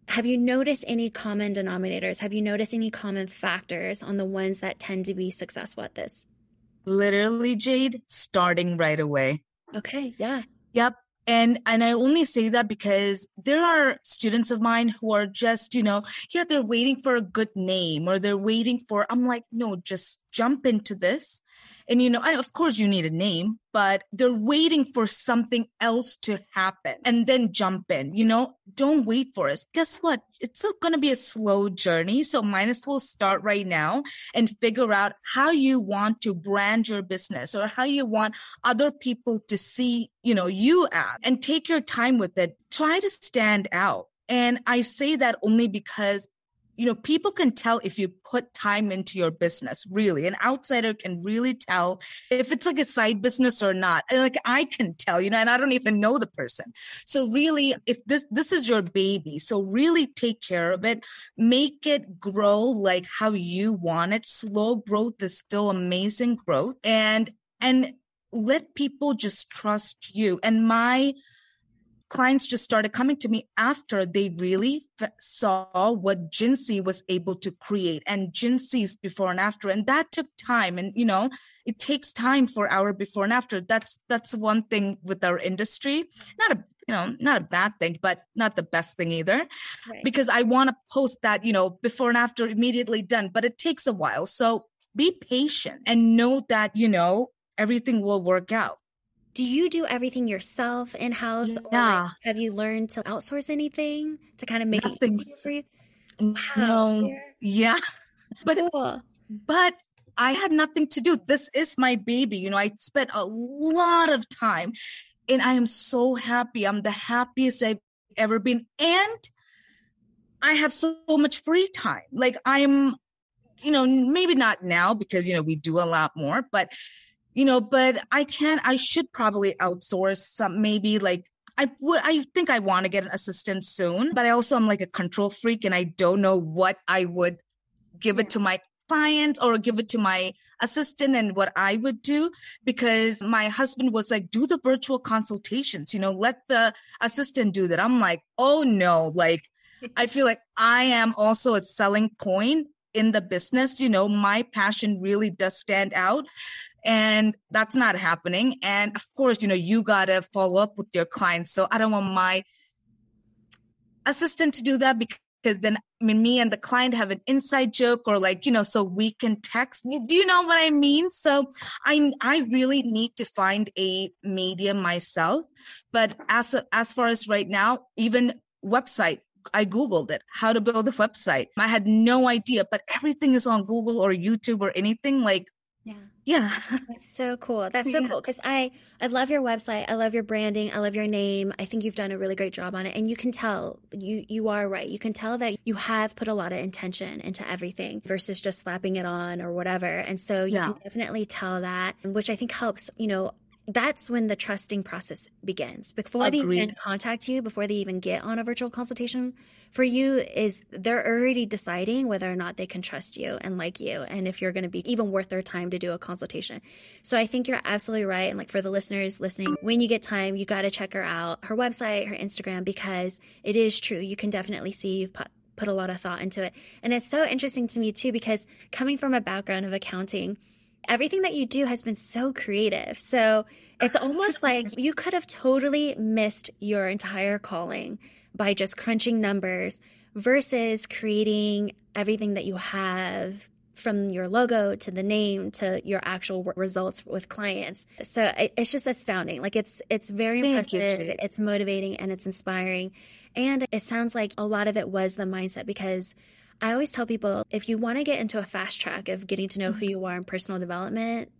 Have you noticed any common denominators? Have you noticed any common factors on the ones that tend to be successful at this? Literally, Jayd, starting right away. Okay, yeah. Yep. And and I only say that because there are students of mine who are just, you know, yeah, they're waiting for a good name or they're waiting for I'm like, no, just jump into this and, you know, I, of course you need a name, but they're waiting for something else to happen and then jump in, you know, don't wait for us. Guess what? It's going to be a slow journey. So might as well start right now and figure out how you want to brand your business or how you want other people to see, you know, you at and take your time with it. Try to stand out. And I say that only because you know, people can tell if you put time into your business, really. An outsider can really tell if it's like a side business or not. Like I can tell, you know, and I don't even know the person. So really, if this, this is your baby, so really take care of it, make it grow like how you want it. Slow growth is still amazing growth and, and let people just trust you. And my, clients just started coming to me after they really f- saw what Gincy was able to create and Gincy's before and after. And that took time. And, you know, it takes time for our before and after. That's, that's one thing with our industry. Not a, you know, not a bad thing, but not the best thing either. Right. Because I want to post that, you know, before and after immediately done, but it takes a while. So be patient and know that, you know, everything will work out do you do everything yourself in house? Yeah. Like, have you learned to outsource anything to kind of make Nothing. it easier for you? Wow. No. Yeah. But cool. but I had nothing to do. This is my baby. You know, I spent a lot of time and I am so happy. I'm the happiest I've ever been. And I have so much free time. Like I'm, you know, maybe not now because, you know, we do a lot more, but you know, but I can't. I should probably outsource some, maybe like I would, I think I want to get an assistant soon, but I also am like a control freak and I don't know what I would give it to my client or give it to my assistant and what I would do because my husband was like, do the virtual consultations, you know, let the assistant do that. I'm like, oh no, like, I feel like I am also a selling point in the business. You know, my passion really does stand out and that's not happening. And of course, you know, you got to follow up with your clients. So I don't want my assistant to do that because then I mean, me and the client have an inside joke or like, you know, so we can text. Do you know what I mean? So I, I really need to find a medium myself. But as, as far as right now, even website, I Googled it, how to build a website. I had no idea, but everything is on Google or YouTube or anything like yeah. Yeah. That's so cool. That's so yeah. cool because I I love your website. I love your branding. I love your name. I think you've done a really great job on it, and you can tell you you are right. You can tell that you have put a lot of intention into everything versus just slapping it on or whatever. And so you yeah. can definitely tell that, which I think helps. You know, that's when the trusting process begins. Before Agreed. they even contact you, before they even get on a virtual consultation for you, is they're already deciding whether or not they can trust you and like you, and if you're going to be even worth their time to do a consultation. So I think you're absolutely right. And like for the listeners listening, when you get time, you got to check her out, her website, her Instagram, because it is true. You can definitely see you've put, put a lot of thought into it. And it's so interesting to me too, because coming from a background of accounting, everything that you do has been so creative. So it's almost like you could have totally missed your entire calling by just crunching numbers versus creating everything that you have from your logo to the name to your actual results with clients. So it's just astounding. Like it's it's very Thank impressive. You, it's motivating and it's inspiring. And it sounds like a lot of it was the mindset because I always tell people if you want to get into a fast track of getting to know who you are in personal development,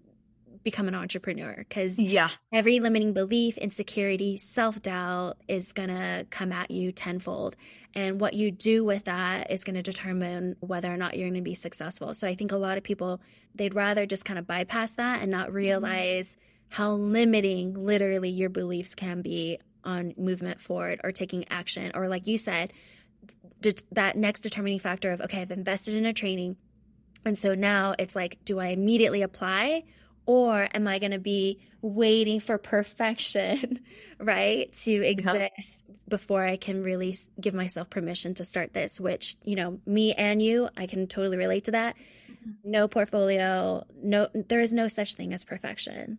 become an entrepreneur because yeah. every limiting belief insecurity self-doubt is going to come at you tenfold. And what you do with that is going to determine whether or not you're going to be successful. So i think a lot of people they'd rather just kind of bypass that and not mm-hmm. realize how limiting literally your beliefs can be on movement forward or taking action. Or like you said that next determining factor of okay i've invested in a training and so now it's like do i immediately apply or am i going to be waiting for perfection right to exist before i can really give myself permission to start this which you know me and you i can totally relate to that. Mm-hmm. no portfolio no there is no such thing as perfection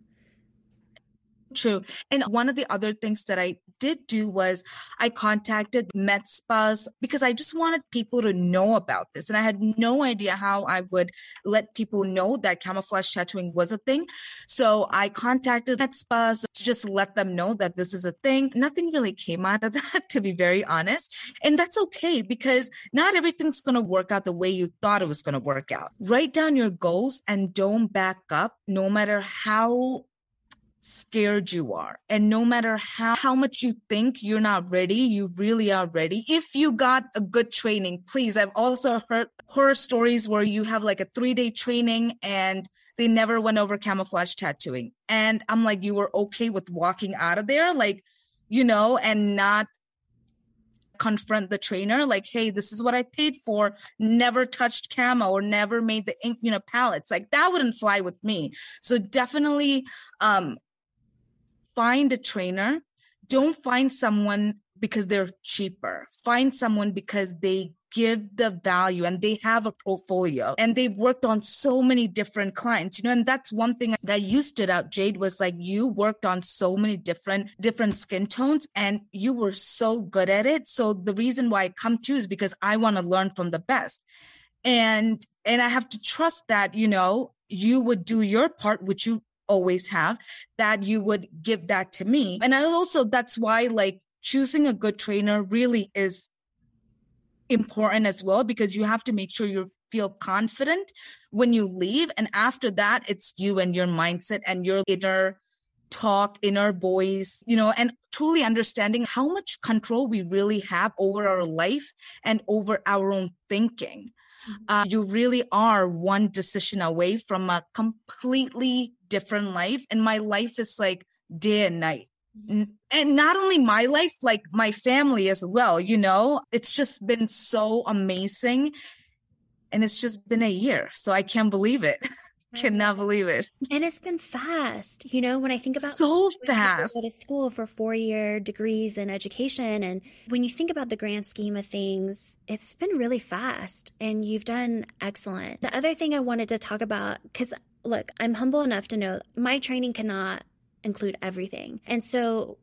True. And one of the other things that I did do was I contacted med spas because I just wanted people to know about this. And I had no idea how I would let people know that camouflage tattooing was a thing. So I contacted med spas to just let them know that this is a thing. Nothing really came out of that, to be very honest. And that's okay because not everything's going to work out the way you thought it was going to work out. Write down your goals and don't back up no matter how scared you are. And no matter how, how much you think you're not ready, you really are ready. If you got a good training, please. I've also heard horror stories where you have like a three day training and they never went over camouflage tattooing. And I'm like, you were okay with walking out of there, like, you know, and not confront the trainer like hey this is what i paid for never touched camo or never made the ink you know palettes like that wouldn't fly with me so definitely um find a trainer. Don't find someone because they're cheaper. Find someone because they give the value and they have a portfolio and they've worked on so many different clients you know and that's one thing that you stood out Jayd was like you worked on so many different different skin tones and you were so good at it so the reason why i come to is because i want to learn from the best and and i have to trust that you know you would do your part which you always have that you would give that to me. And I also, that's why like choosing a good trainer really is important as well, because you have to make sure you feel confident when you leave. And after that, it's you and your mindset and your inner talk, inner voice, you know, and truly understanding how much control we really have over our life and over our own thinking. Mm-hmm. Uh, you really are one decision away from a completely different life. And my life is like day and night. Mm-hmm. And not only my life, like my family as well, you know, it's just been so amazing. And it's just been a year. So I can't believe it. Cannot believe it. And it's been fast. You know, when I think about so fast. To school for four year degrees in education. And when you think about the grand scheme of things, it's been really fast and you've done excellent. The other thing I wanted to talk about, because look, I'm humble enough to know my training cannot include everything. And so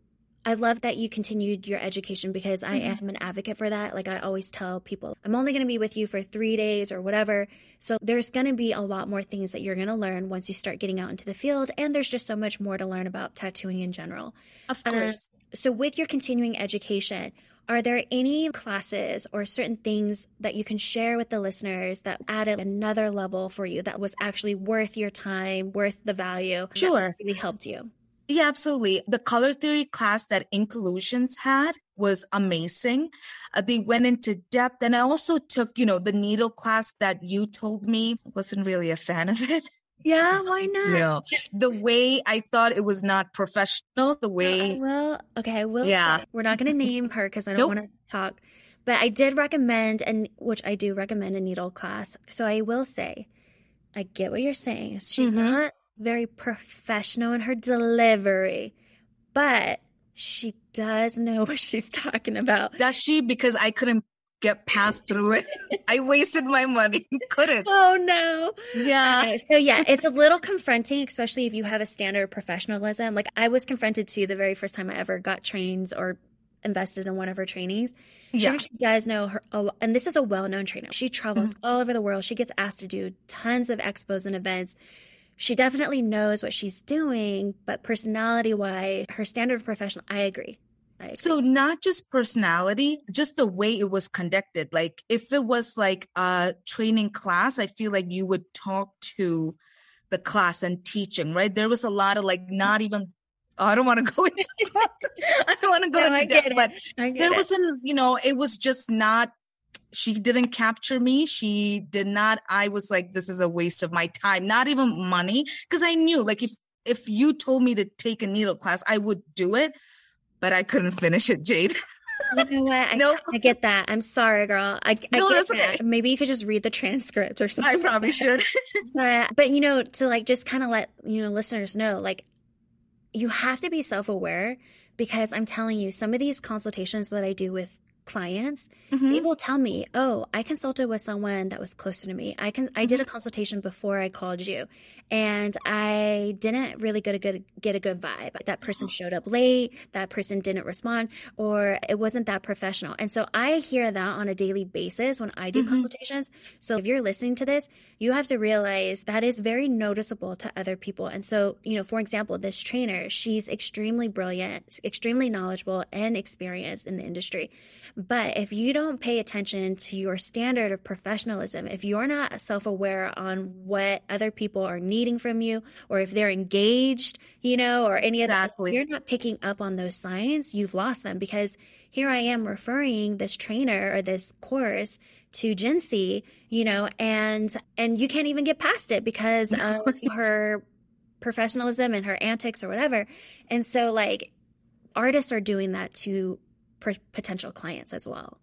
I love that you continued your education because I mm-hmm. am an advocate for that. Like I always tell people, I'm only going to be with you for three days or whatever. So there's going to be a lot more things that you're going to learn once you start getting out into the field. And there's just so much more to learn about tattooing in general. Of course. Uh, so with your continuing education, are there any classes or certain things that you can share with the listeners that added another level for you that was actually worth your time, worth the value? Sure. really helped you? Yeah, absolutely. The color theory class that Inclusions had was amazing. Uh, they went into depth and I also took, you know, the needle class that you told me wasn't really a fan of it. Yeah, why not? No, the way I thought it was not professional, the way. well, okay, we'll yeah. Say, we're not going to name her because I don't nope. want to talk. But I did recommend, and which I do recommend a needle class. So I will say, I get what you're saying. She's mm-hmm. not very professional in her delivery, but she does know what she's talking about. Does she? Because I couldn't get past through it. I wasted my money. You couldn't. Oh no. Yeah. Okay, so yeah, it's a little confronting, especially if you have a standard professionalism. Like I was confronted to the very first time I ever got trains or invested in one of her trainings. She yeah. does know her, and this is a well-known trainer. She travels mm-hmm. all over the world. She gets asked to do tons of expos and events she definitely knows what she's doing, but personality wise, her standard of professional, I agree. So not just personality, just the way it was conducted. Like if it was like a training class, I feel like you would talk to the class and teaching, right? There was a lot of like not even Oh, I don't want to go into I don't want to go no, into depth, but there it. wasn't, you know, it was just not she didn't capture me. She did not. I was like, this is a waste of my time, not even money. Cause I knew like if, if you told me to take a needle class, I would do it, but I couldn't finish it, Jayd. You know what? I, nope. I get that. I'm sorry, girl. I, I no, get that. Okay. Maybe you could just read the transcript or something. I probably should. uh, but you know, to like just kind of let you know listeners know, like you have to be self aware because I'm telling you, some of these consultations that I do with clients, mm-hmm. they will tell me, "Oh, I consulted with someone that was closer to me. I can I did a mm-hmm. consultation before I called you, and I didn't really get a good get a good vibe. That person showed up late, that person didn't respond, or it wasn't that professional." And so I hear that on a daily basis when I do mm-hmm. consultations. So if you're listening to this, you have to realize that is very noticeable to other people. And so, you know, for example, this trainer, she's extremely brilliant, extremely knowledgeable and experienced in the industry. But if you don't pay attention to your standard of professionalism, if you're not self aware on what other people are needing from you, or if they're engaged, you know, or any exactly. other, you're not picking up on those signs, you've lost them because here I am referring this trainer or this course to Gincy, you know, and and you can't even get past it because of her professionalism and her antics or whatever. And so like artists are doing that to potential clients as well.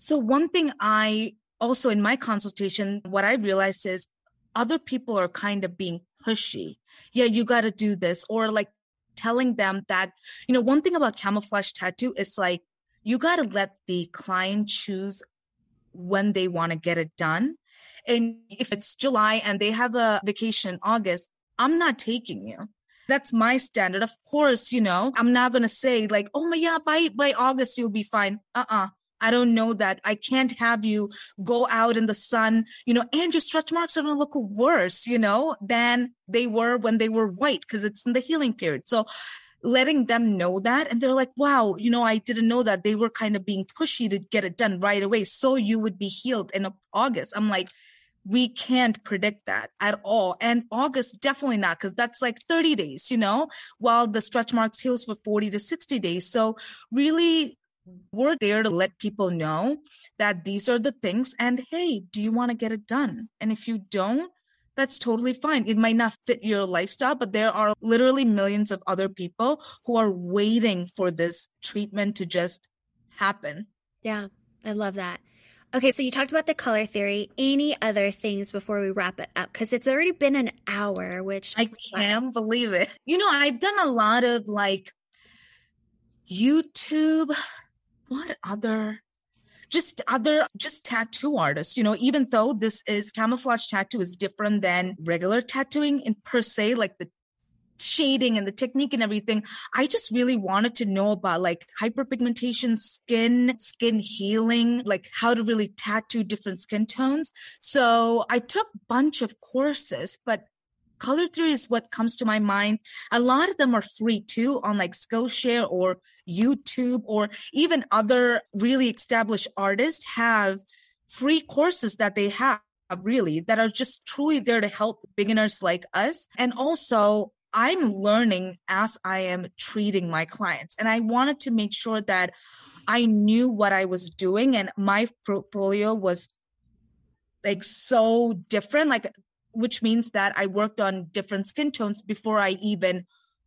So, one thing I also in my consultation, what I realized is other people are kind of being pushy. Yeah, you got to do this, or like telling them that, you know, one thing about camouflage tattoo is like you got to let the client choose when they want to get it done. And if it's July and they have a vacation in August, I'm not taking you. That's my standard. Of course, you know, I'm not going to say like, oh my, yeah, by, by August, you'll be fine. Uh-uh. I don't know that. I can't have you go out in the sun, you know, and your stretch marks are going to look worse, you know, than they were when they were white because it's in the healing period. So letting them know that and they're like, wow, you know, I didn't know that they were kind of being pushy to get it done right away. So you would be healed in August. I'm like, we can't predict that at all. And August, definitely not, because that's like 30 days, you know, while the stretch marks heals for 40 to 60 days. So really, we're there to let people know that these are the things. And hey, do you want to get it done? And if you don't, that's totally fine. It might not fit your lifestyle, but there are literally millions of other people who are waiting for this treatment to just happen. Yeah, I love that. Okay, so you talked about the color theory. Any other things before we wrap it up? Because it's already been an hour, which I can't believe it. You know, I've done a lot of like YouTube. What other? Just other, just tattoo artists, you know, even though this is camouflage tattoo is different than regular tattooing in per se, like the shading and the technique and everything. I just really wanted to know about like hyperpigmentation, skin, skin healing, like how to really tattoo different skin tones. So I took a bunch of courses, but color theory is what comes to my mind. A lot of them are free too on like Skillshare or YouTube or even other really established artists have free courses that they have really that are just truly there to help beginners like us. And also I'm learning as I am treating my clients. And I wanted to make sure that I knew what I was doing and my portfolio was like so different, like, which means that I worked on different skin tones before I even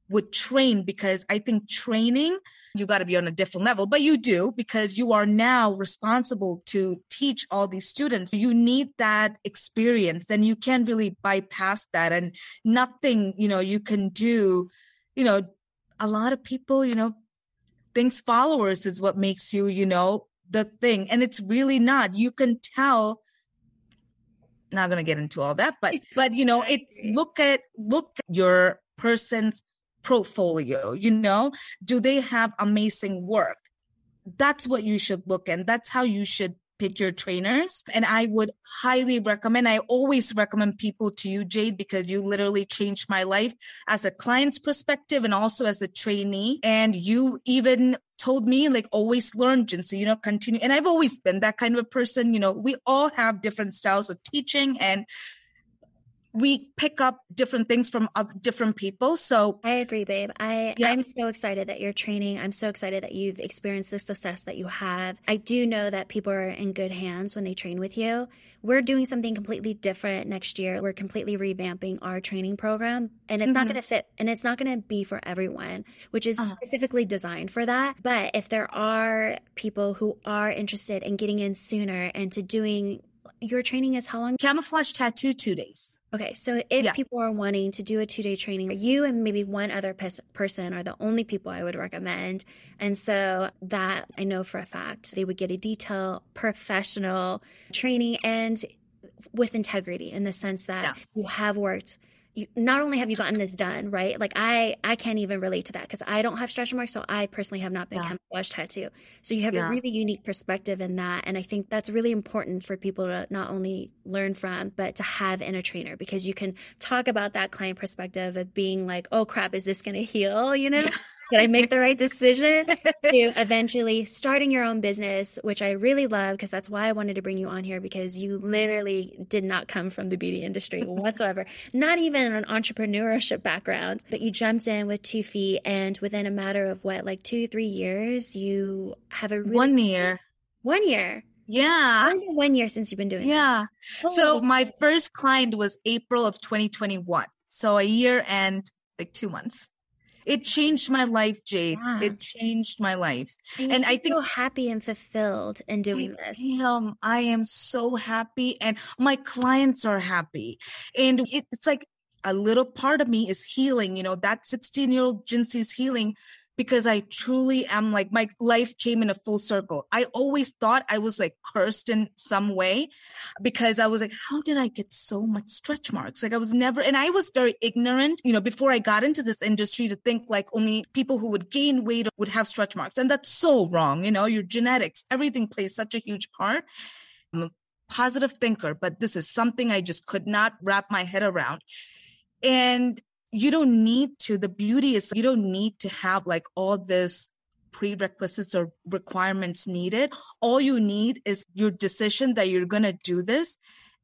would train because I think training, you got to be on a different level, but you do because you are now responsible to teach all these students. You need that experience and you can't really bypass that and nothing, you know, you can do, you know, a lot of people, you know, thinks followers is what makes you, you know, the thing. And it's really not. You can tell not going to get into all that but but you know it look at look at your person's portfolio you know? Do they have amazing work? That's what you should look and that's how you should pick your trainers. And i would highly recommend i always recommend people to you Jayd because you literally changed my life as a client's perspective and also as a trainee. And you even told me like always learn Gincy, you know continue. And i've always been that kind of a person you know? We all have different styles of teaching and we pick up different things from different people. So I agree, babe. I yeah. I'm so excited that you're training. I'm so excited that you've experienced the success that you have. I do know that people are in good hands when they train with you. We're doing something completely different next year. We're completely revamping our training program and it's mm-hmm. not going to fit and it's not going to be for everyone, which is uh-huh. specifically designed for that. But if there are people who are interested in getting in sooner and to doing your training is how long? Camouflage tattoo, two days. Okay. So if yeah. people are wanting to do a two day training, you and maybe one other pers- person are the only people I would recommend. And so that I know for a fact they would get a detailed professional training and with integrity in the sense that yeah. you have worked you, not only have you gotten this done, right? Like I, I can't even relate to that because I don't have stretch marks, so I personally have not been yeah. camouflage tattoo. So you have yeah. a really unique perspective in that, and I think that's really important for people to not only learn from, but to have in a trainer because you can talk about that client perspective of being like, oh crap, is this going to heal? You know, did I make the right decision to eventually starting your own business, which I really love because that's why I wanted to bring you on here because you literally did not come from the beauty industry whatsoever, not even an entrepreneurship background, but you jumped in with two feet and within a matter of what, like two, three years, you have a really one year. One year. Yeah. Only one year since you've been doing it. Yeah. Oh. So my first client was April of 2021. So a year and like two months it changed my life, Jayd. Yeah. It changed my life. And, and I think so happy and fulfilled in doing I this. Am, I am so happy and my clients are happy. And it, it's like a little part of me is healing, you know, that 16 year old Gincy is healing because I truly am like my life came in a full circle. I always thought I was like cursed in some way because I was like, how did I get so much stretch marks? Like I was never, and I was very ignorant, you know, before I got into this industry to think like only people who would gain weight would have stretch marks. And that's so wrong. You know, your genetics, everything plays such a huge part. I'm a positive thinker, but this is something I just could not wrap my head around. And you don't need to the beauty is you don't need to have like all this prerequisites or requirements needed all you need is your decision that you're going to do this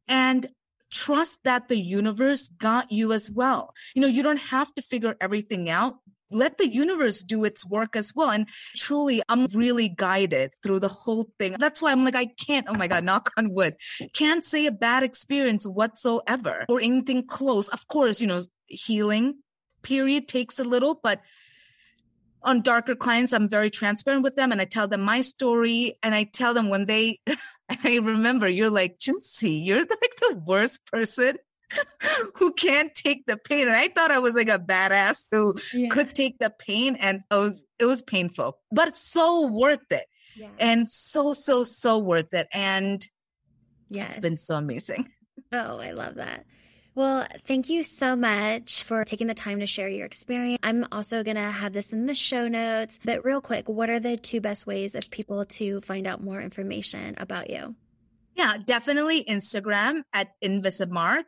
and trust that the universe got you as well you know you don't have to figure everything out let the universe do its work as well. And truly, I'm really guided through the whole thing. That's why I'm like, I can't, oh my God, knock on wood, can't say a bad experience whatsoever or anything close. Of course, you know, healing period takes a little, but on darker clients, I'm very transparent with them and I tell them my story. And I tell them when they, I remember you're like, Gincy, you're like the worst person who can't take the pain. And I thought I was like a badass who yeah. could take the pain and it was, it was painful, but it's so worth it. Yeah. And so, so, so worth it. And yeah, it's been so amazing. Oh, I love that. Well, thank you so much for taking the time to share your experience. I'm also going to have this in the show notes. But real quick, what are the two best ways of people to find out more information about you? Yeah, definitely Instagram at Invisimark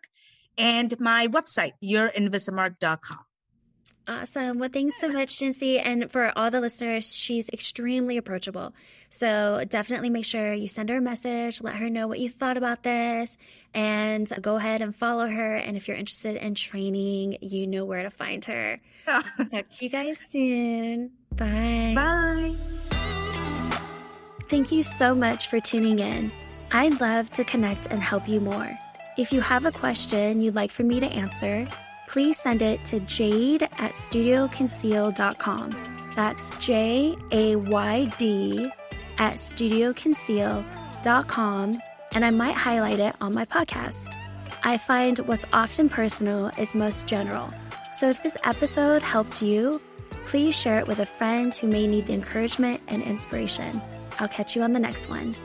and my website, yourinvisimark.com. Awesome. Well, thanks so much, Gincy. And for all the listeners, she's extremely approachable. So definitely make sure you send her a message, let her know what you thought about this, and go ahead and follow her. And if you're interested in training, you know where to find her. Talk to you guys soon. Bye. Bye. Thank you so much for tuning in. I'd love to connect and help you more. If you have a question you'd like for me to answer, please send it to jayd at studioconceal.com. That's J A Y D at studioconceal.com, and I might highlight it on my podcast. I find what's often personal is most general. So if this episode helped you, please share it with a friend who may need the encouragement and inspiration. I'll catch you on the next one.